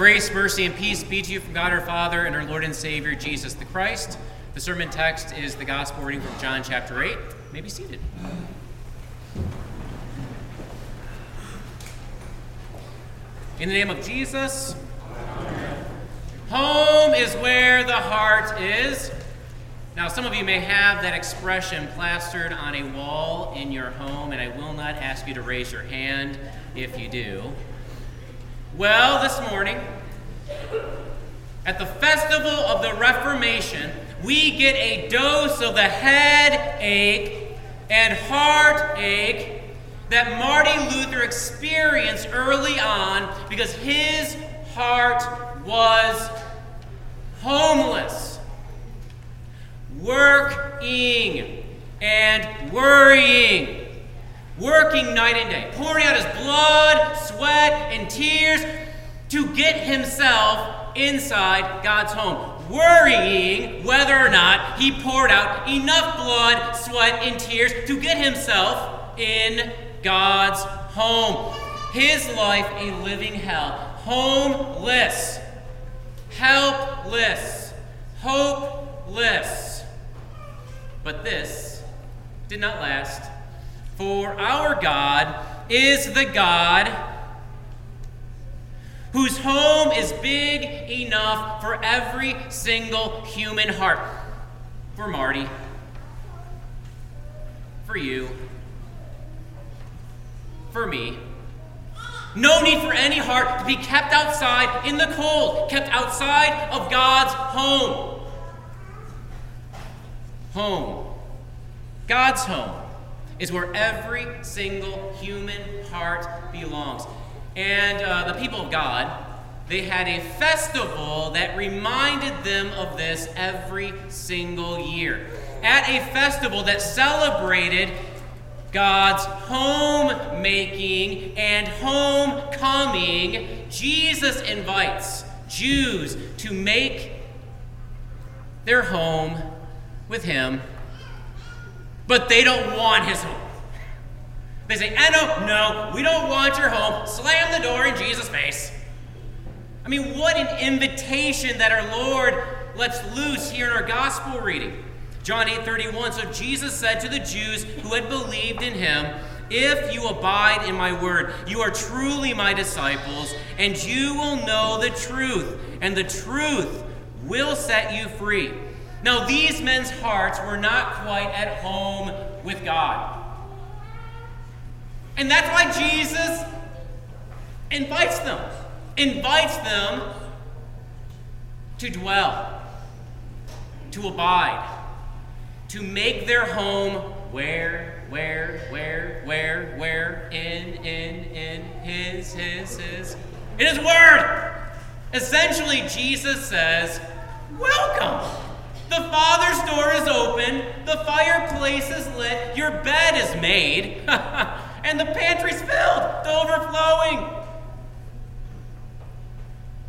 Grace, mercy, and peace be to you from God our Father and our Lord and Savior Jesus the Christ. The sermon text is the gospel reading from John chapter 8. You may be seated. In the name of Jesus, home is where the heart is. Now, some of you may have that expression plastered on a wall in your home, and I will not ask you to raise your hand if you do. Well, this morning, at the festival of the Reformation, we get a dose of the headache and heartache that Marty Luther experienced early on because his heart was homeless, working and worrying working night and day, pouring out his blood, sweat, and tears to get himself inside God's home, worrying whether or not he poured out enough blood, sweat, and tears to get himself in God's home. His life a living hell, homeless, helpless, hopeless. But this did not last. For our God is the God whose home is big enough for every single human heart. For Marty, for you, for me. No need for any heart to be kept outside in the cold, kept outside of God's home. Home. God's home is where every single human heart belongs. And uh, the people of God, they had a festival that reminded them of this every single year. At a festival that celebrated God's homemaking and homecoming, Jesus invites Jews to make their home with Him but they don't want his home. They say, eh, Eno, no, we don't want your home. Slam the door in Jesus' face. I mean, what an invitation that our Lord lets loose here in our gospel reading. John 8 31. So Jesus said to the Jews who had believed in him, If you abide in my word, you are truly my disciples, and you will know the truth, and the truth will set you free. Now, these men's hearts were not quite at home with God. And that's why Jesus invites them, invites them to dwell, to abide, to make their home where, where, where, where, where, in, in, in, his, his, his, in his word. Essentially, Jesus says, Welcome. The Father's door is open, the fireplace is lit, your bed is made, and the pantry's filled to overflowing.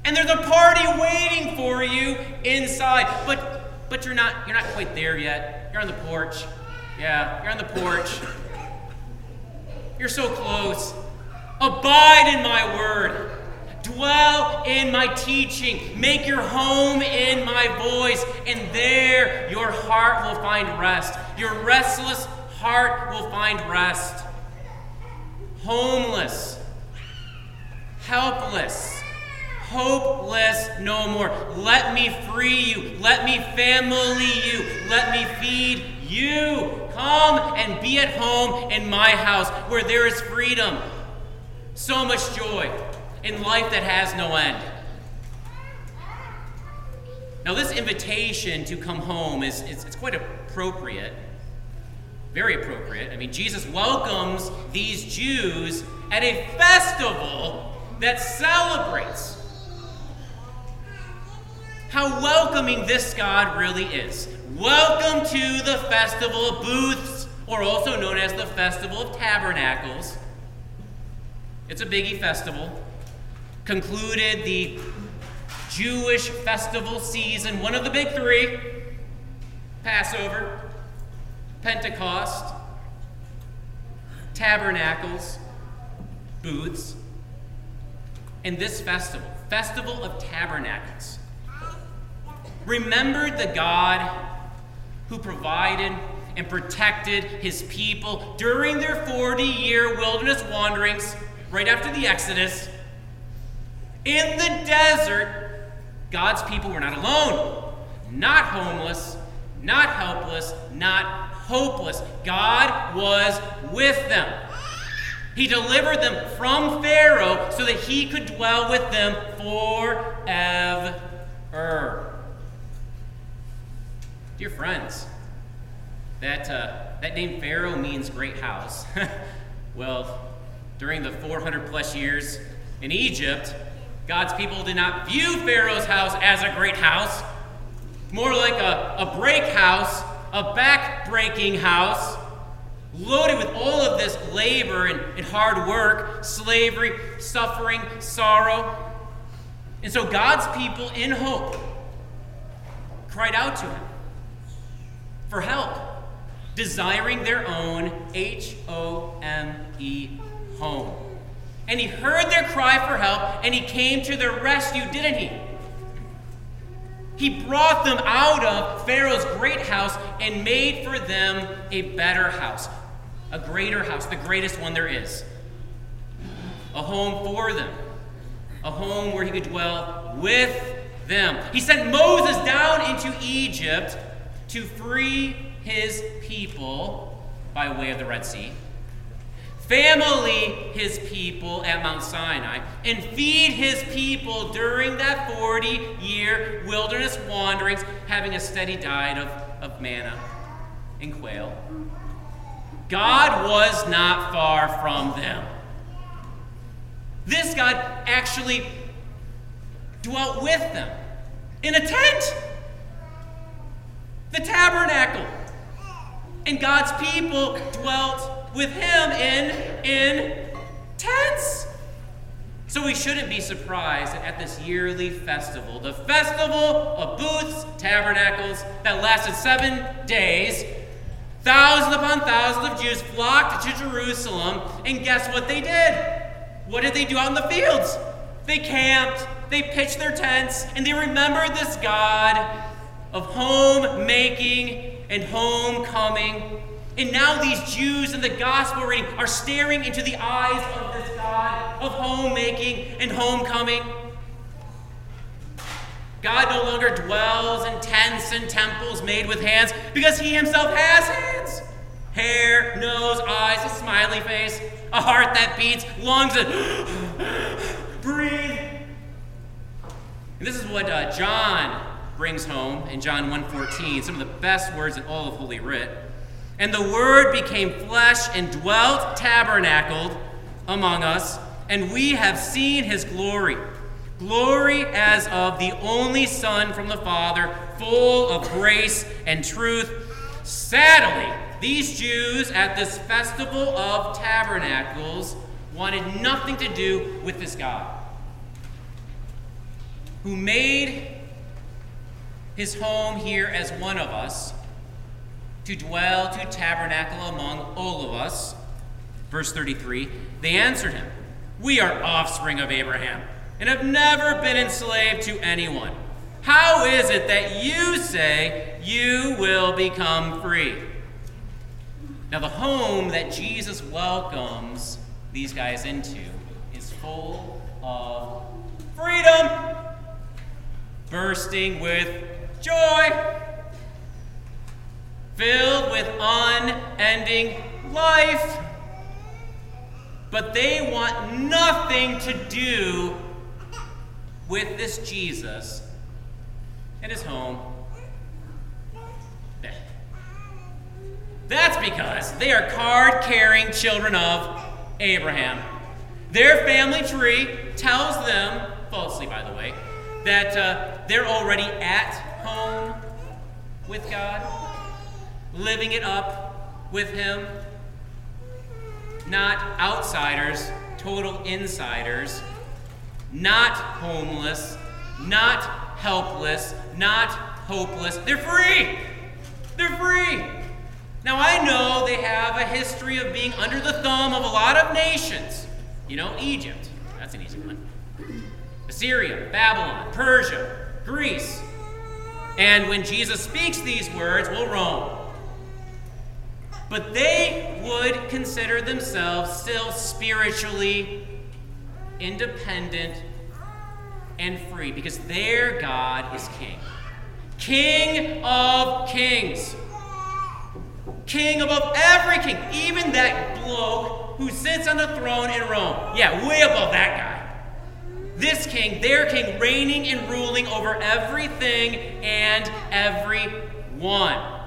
And there's a party waiting for you inside. But but you're not you're not quite there yet. You're on the porch. Yeah, you're on the porch. You're so close. Abide in my word. Dwell in my teaching. Make your home in my voice, and there your heart will find rest. Your restless heart will find rest. Homeless, helpless, hopeless no more. Let me free you. Let me family you. Let me feed you. Come and be at home in my house where there is freedom, so much joy in life that has no end. Now, this invitation to come home is, is it's quite appropriate, very appropriate. I mean, Jesus welcomes these Jews at a festival that celebrates how welcoming this God really is. Welcome to the Festival of Booths, or also known as the Festival of Tabernacles. It's a biggie festival concluded the Jewish festival season, one of the big three Passover, Pentecost, Tabernacles, Booths. And this festival, Festival of Tabernacles remembered the God who provided and protected his people during their 40 year wilderness wanderings right after the Exodus. In the desert, God's people were not alone, not homeless, not helpless, not hopeless. God was with them. He delivered them from Pharaoh so that he could dwell with them forever. Dear friends, that, uh, that name Pharaoh means great house. well, during the 400 plus years in Egypt, God's people did not view Pharaoh's house as a great house, more like a, a break house, a back breaking house, loaded with all of this labor and, and hard work, slavery, suffering, sorrow. And so God's people, in hope, cried out to him for help, desiring their own H O M E home. And he heard their cry for help and he came to their rescue, didn't he? He brought them out of Pharaoh's great house and made for them a better house, a greater house, the greatest one there is. A home for them, a home where he could dwell with them. He sent Moses down into Egypt to free his people by way of the Red Sea, family his people at Mount Sinai, and feed his people during that 40 year wilderness wanderings, having a steady diet of, of manna and quail. God was not far from them. This God actually dwelt with them in a tent the tabernacle. And God's people dwelt with him in, in tents. So we shouldn't be surprised that at this yearly festival, the festival of booths, tabernacles, that lasted seven days, thousands upon thousands of Jews flocked to Jerusalem, and guess what they did? What did they do out in the fields? They camped, they pitched their tents, and they remembered this God of home making and homecoming. And now these Jews in the gospel reading are staring into the eyes of this God of homemaking and homecoming. God no longer dwells in tents and temples made with hands because he himself has hands. Hair, nose, eyes, a smiley face, a heart that beats, lungs that breathe. And this is what uh, John brings home in John 1:14, some of the best words in all of Holy Writ. And the word became flesh and dwelt tabernacled among us, and we have seen his glory. Glory as of the only Son from the Father, full of grace and truth. Sadly, these Jews at this festival of tabernacles wanted nothing to do with this God who made his home here as one of us, to dwell, to tabernacle among all of us. Verse 33 They answered him, We are offspring of Abraham and have never been enslaved to anyone. How is it that you say you will become free? Now, the home that Jesus welcomes these guys into is full of freedom, bursting with joy, filled with unending life. But they want nothing to do with this Jesus and his home. That's because they are card carrying children of Abraham. Their family tree tells them, falsely by the way, that uh, they're already at home with God, living it up with Him, not outsiders, total insiders, not homeless, not helpless, not hopeless. They're free! They're free! Now, I know they have a history of being under the thumb of a lot of nations. You know, Egypt. That's an easy one. Assyria, Babylon, Persia, Greece. And when Jesus speaks these words, well, Rome. But they would consider themselves still spiritually independent and free because their God is king. King of kings. King above every king, even that bloke who sits on the throne in Rome. Yeah, way above that guy. This king, their king, reigning and ruling over everything and everyone.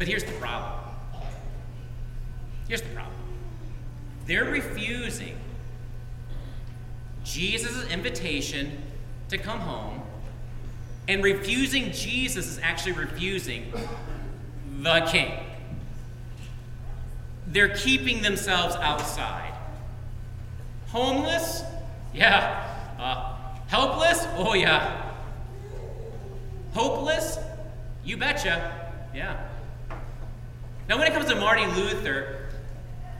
But here's the problem. Here's the problem. They're refusing Jesus' invitation to come home, and refusing Jesus is actually refusing the king. They're keeping themselves outside. Homeless? Yeah. Uh, helpless? Oh, yeah. Hopeless? You betcha. Yeah. Now, when it comes to Martin Luther,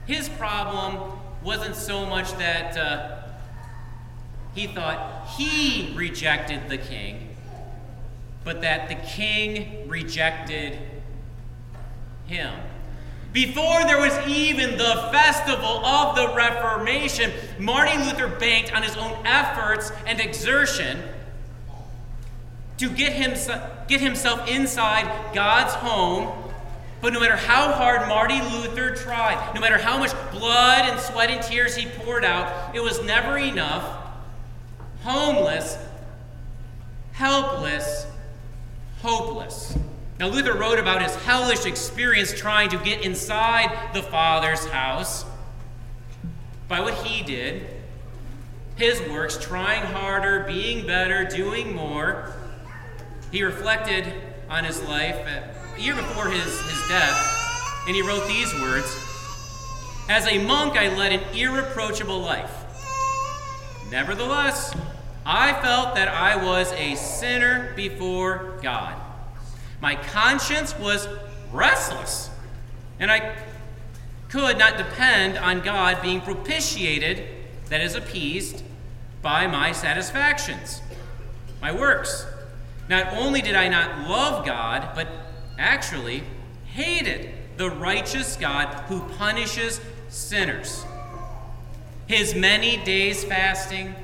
his problem wasn't so much that uh, he thought he rejected the king, but that the king rejected him. Before there was even the festival of the Reformation, Martin Luther banked on his own efforts and exertion to get, himself, get himself inside God's home. But no matter how hard Marty Luther tried, no matter how much blood and sweat and tears he poured out, it was never enough. Homeless, helpless, hopeless. Now, Luther wrote about his hellish experience trying to get inside the Father's house by what he did, his works, trying harder, being better, doing more. He reflected on his life a year before his, his death, and he wrote these words As a monk, I led an irreproachable life. Nevertheless, I felt that I was a sinner before God. My conscience was restless, and I could not depend on God being propitiated, that is, appeased, by my satisfactions, my works. Not only did I not love God, but actually hated the righteous God who punishes sinners. His many days fasting,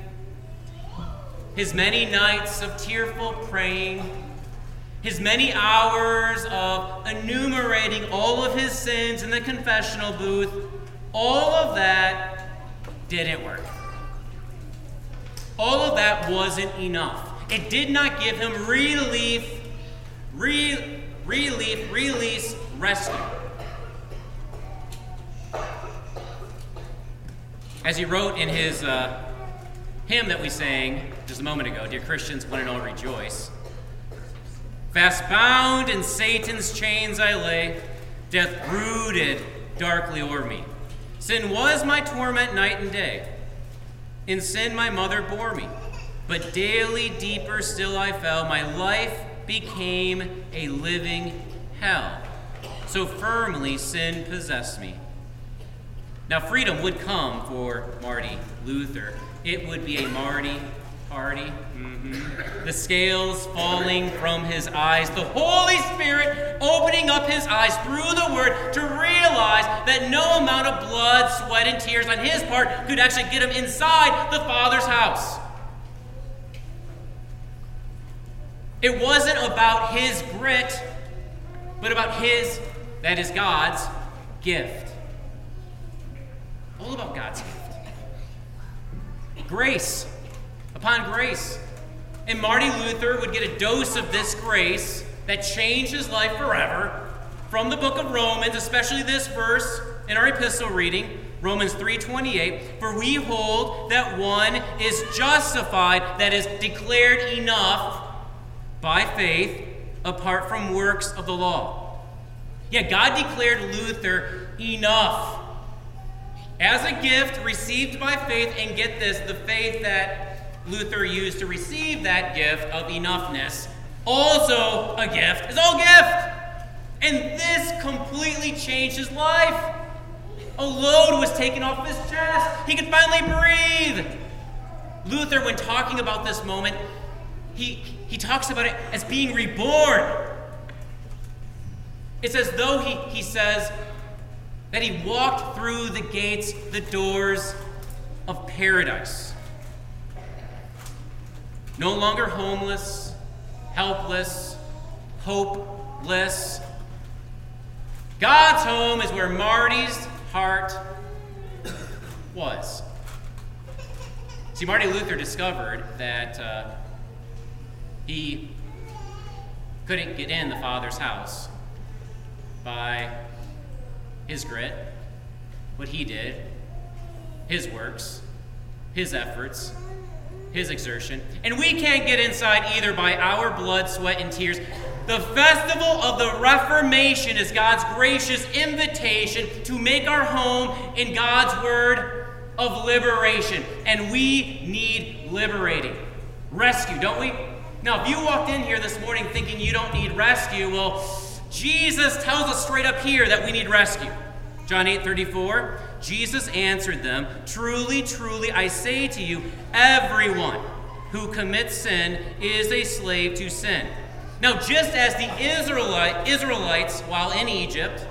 his many nights of tearful praying, his many hours of enumerating all of his sins in the confessional booth, all of that didn't work. All of that wasn't enough. It did not give him relief, re- relief, release, rescue. As he wrote in his uh, hymn that we sang just a moment ago, Dear Christians, one and all rejoice. Fast bound in Satan's chains I lay, death brooded darkly o'er me. Sin was my torment night and day. In sin my mother bore me, but daily deeper still I fell. My life became a living hell. So firmly sin possessed me. Now, freedom would come for Marty Luther. It would be a Marty party. Mm-hmm. The scales falling from his eyes, the Holy Spirit opening up his eyes through the Word to realize that no amount of blood, sweat, and tears on his part could actually get him inside the Father's house. It wasn't about his grit, but about his, that is God's, gift. All about God's gift. Grace upon grace. And Marty Luther would get a dose of this grace that changed his life forever from the book of Romans, especially this verse in our epistle reading, Romans 3:28, for we hold that one is justified that is declared enough by faith apart from works of the law. Yeah, God declared Luther enough as a gift received by faith and get this, the faith that Luther used to receive that gift of enoughness, also a gift, is all gift. And this completely changed his life. A load was taken off his chest. He could finally breathe. Luther, when talking about this moment, he, he talks about it as being reborn. It's as though he, he says that he walked through the gates, the doors of paradise. No longer homeless, helpless, hopeless. God's home is where Marty's heart was. See, Marty Luther discovered that uh, he couldn't get in the Father's house by his grit, what he did, his works, his efforts, his exertion. And we can't get inside either by our blood, sweat, and tears. The festival of the Reformation is God's gracious invitation to make our home in God's word of liberation. And we need liberating. Rescue, don't we? Now, if you walked in here this morning thinking you don't need rescue, well, Jesus tells us straight up here that we need rescue. John 8 34, Jesus answered them, Truly, truly, I say to you, everyone who commits sin is a slave to sin. Now, just as the Israelite, Israelites, while in Egypt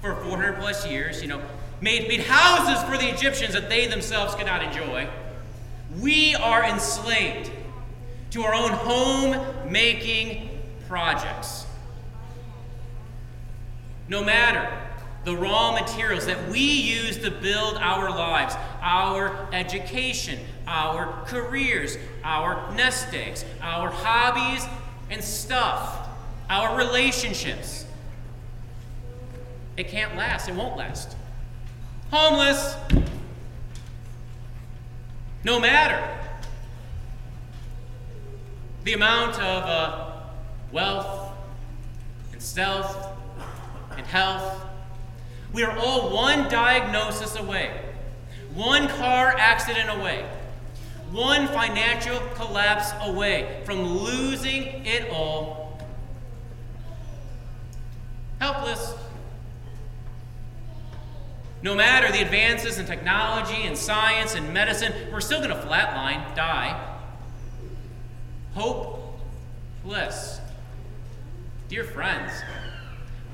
for 400 plus years, you know, made, made houses for the Egyptians that they themselves could not enjoy, we are enslaved to our own home making projects. No matter the raw materials that we use to build our lives, our education, our careers, our nest eggs, our hobbies and stuff, our relationships. It can't last, it won't last. Homeless, no matter the amount of uh, wealth and stealth and health we are all one diagnosis away, one car accident away, one financial collapse away from losing it all. Helpless. No matter the advances in technology and science and medicine, we're still going to flatline, die. Hopeless. Dear friends,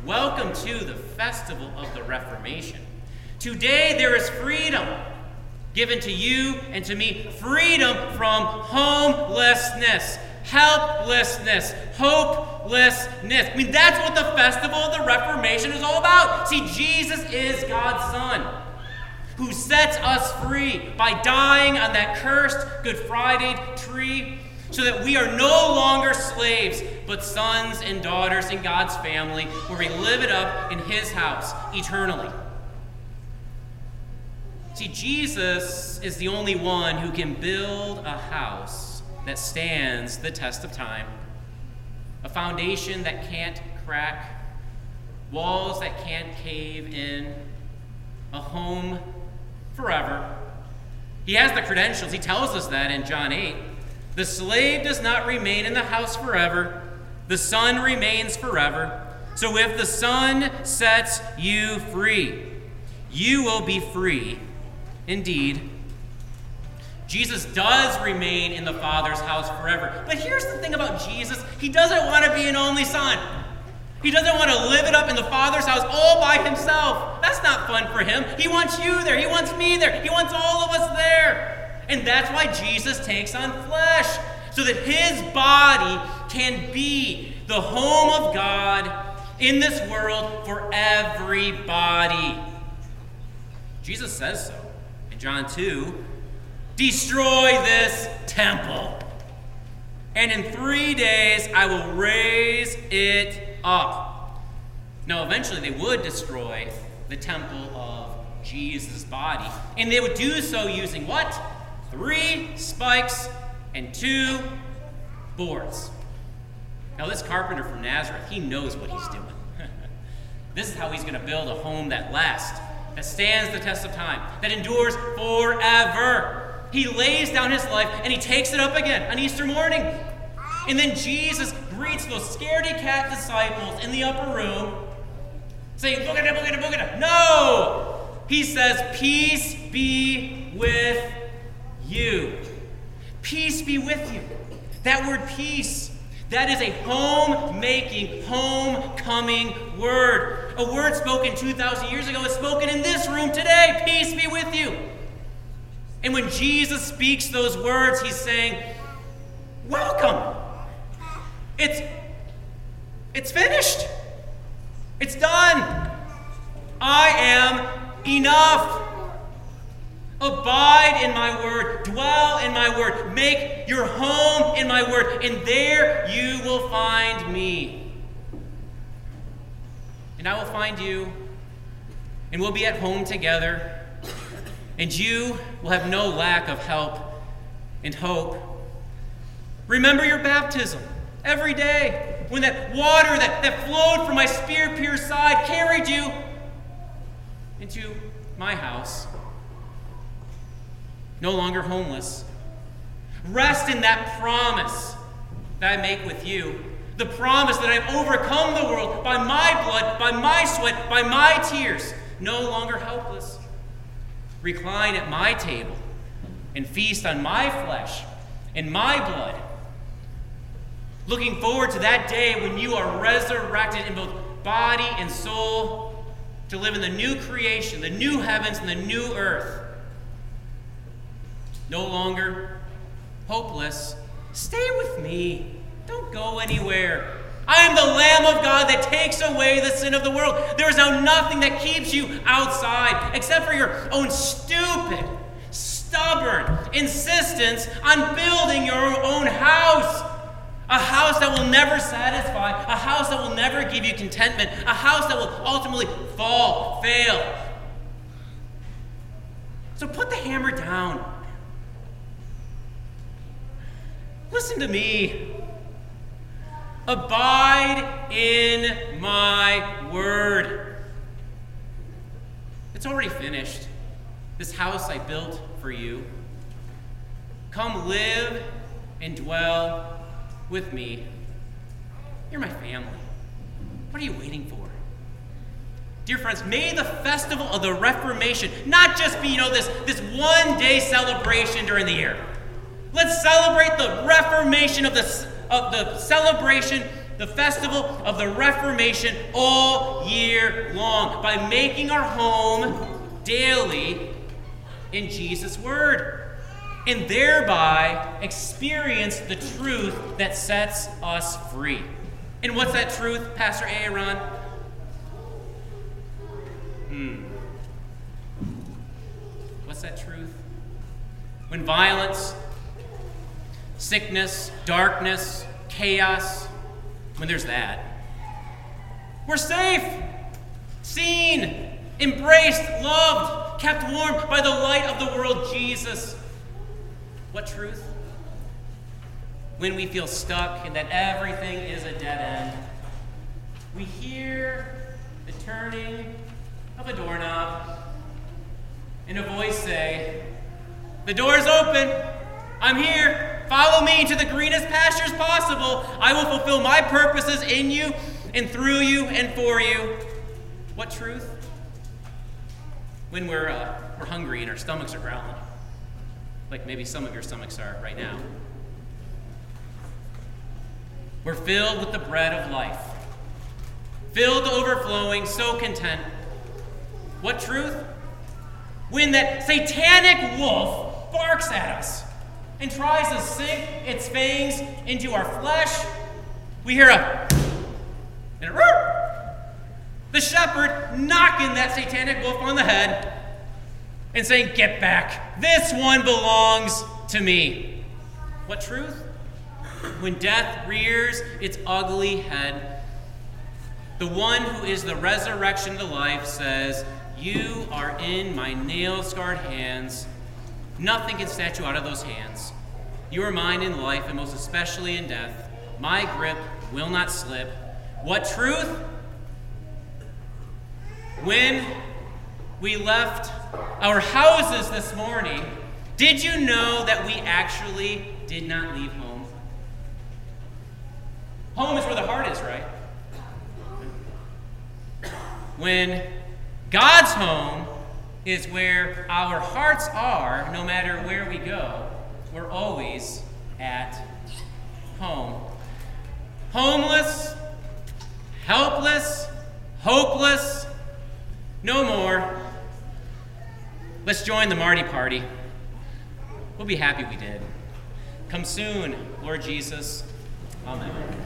Welcome to the festival of the Reformation. Today there is freedom given to you and to me freedom from homelessness, helplessness, hopelessness. I mean, that's what the festival of the Reformation is all about. See, Jesus is God's Son who sets us free by dying on that cursed Good Friday tree so that we are no longer slaves, but sons and daughters in God's family, where we live it up in His house eternally. See, Jesus is the only one who can build a house that stands the test of time, a foundation that can't crack, walls that can't cave in, a home forever. He has the credentials. He tells us that in John 8. The slave does not remain in the house forever, the son remains forever. So if the son sets you free, you will be free indeed. Jesus does remain in the Father's house forever. But here's the thing about Jesus He doesn't want to be an only son. He doesn't want to live it up in the Father's house all by himself. That's not fun for him. He wants you there. He wants me there. He wants all of us there. And that's why Jesus takes on flesh, so that his body can be the home of God in this world for everybody. Jesus says so in John 2 Destroy this temple, and in three days I will raise it up. Now, eventually, they would destroy the temple of Jesus' body, and they would do so using what? Three spikes and two boards. Now, this carpenter from Nazareth, he knows what he's doing. this is how he's going to build a home that lasts, that stands the test of time, that endures forever. He lays down his life and he takes it up again on Easter morning. And then Jesus greets those scaredy cat disciples in the upper room, saying. No! He says, Peace be with you. Peace be with you. That word peace, that is a home making, homecoming word. A word spoken 2,000 years ago is spoken in this room today. Peace be with you. And when Jesus speaks those words, he's saying, Welcome. It's, it's finished. It's done. I am enough. Abide in my word, dwell in my word, make your home in my word, and there you will find me. And I will find you, and we'll be at home together, and you will have no lack of help and hope. Remember your baptism every day when that water that, that flowed from my spear pierced side carried you into my house no longer homeless. Rest in that promise that I make with you. The promise that I've overcome the world by my blood, by my sweat, by my tears. No longer helpless. Recline at my table and feast on my flesh and my blood. Looking forward to that day when you are resurrected in both body and soul to live in the new creation, the new heavens, and the new earth no longer hopeless, stay with me. Don't go anywhere. I am the Lamb of God that takes away the sin of the world. There is now nothing that keeps you outside except for your own stupid, stubborn insistence on building your own house. A house that will never satisfy, a house that will never give you contentment, a house that will ultimately fall, fail. So put the hammer down Listen to me. Abide in my word. It's already finished. This house I built for you. Come live and dwell with me. You're my family. What are you waiting for? Dear friends, may the festival of the Reformation not just be, you know, this, this one day celebration during the year. Let's celebrate the Reformation of the, of the celebration, the festival of the Reformation all year long by making our home daily in Jesus' Word and thereby experience the truth that sets us free. And what's that truth, Pastor Aaron? Hmm. What's that truth? When violence, sickness, darkness, chaos, when there's that. We're safe, seen, embraced, loved, kept warm by the light of the world, Jesus. What truth? When we feel stuck and that everything is a dead end, we hear the turning of a doorknob and a voice say, The door's open. I'm here. Follow me to the greenest pastures possible. I will fulfill my purposes in you and through you and for you. What truth? When we're, uh, we're hungry and our stomachs are growling, like maybe some of your stomachs are right now. We're filled with the bread of life, filled to overflowing, so content. What truth? When that satanic wolf barks at us and tries to sink its fangs into our flesh, we hear a and a roar. The shepherd knocking that satanic wolf on the head and saying, Get back. This one belongs to me. What truth? When death rears its ugly head, the one who is the resurrection to life says, You are in my nail scarred hands. Nothing can snatch you out of those hands. You are mine in life, and most especially in death. My grip will not slip. What truth? When we left our houses this morning, did you know that we actually did not leave home? Home is where the heart is, right? When God's home is where our hearts are, no matter where we go. we're always at home. Homeless, helpless, hopeless, no more. Let's join the Marty party. We'll be happy we did. Come soon, Lord Jesus. Amen.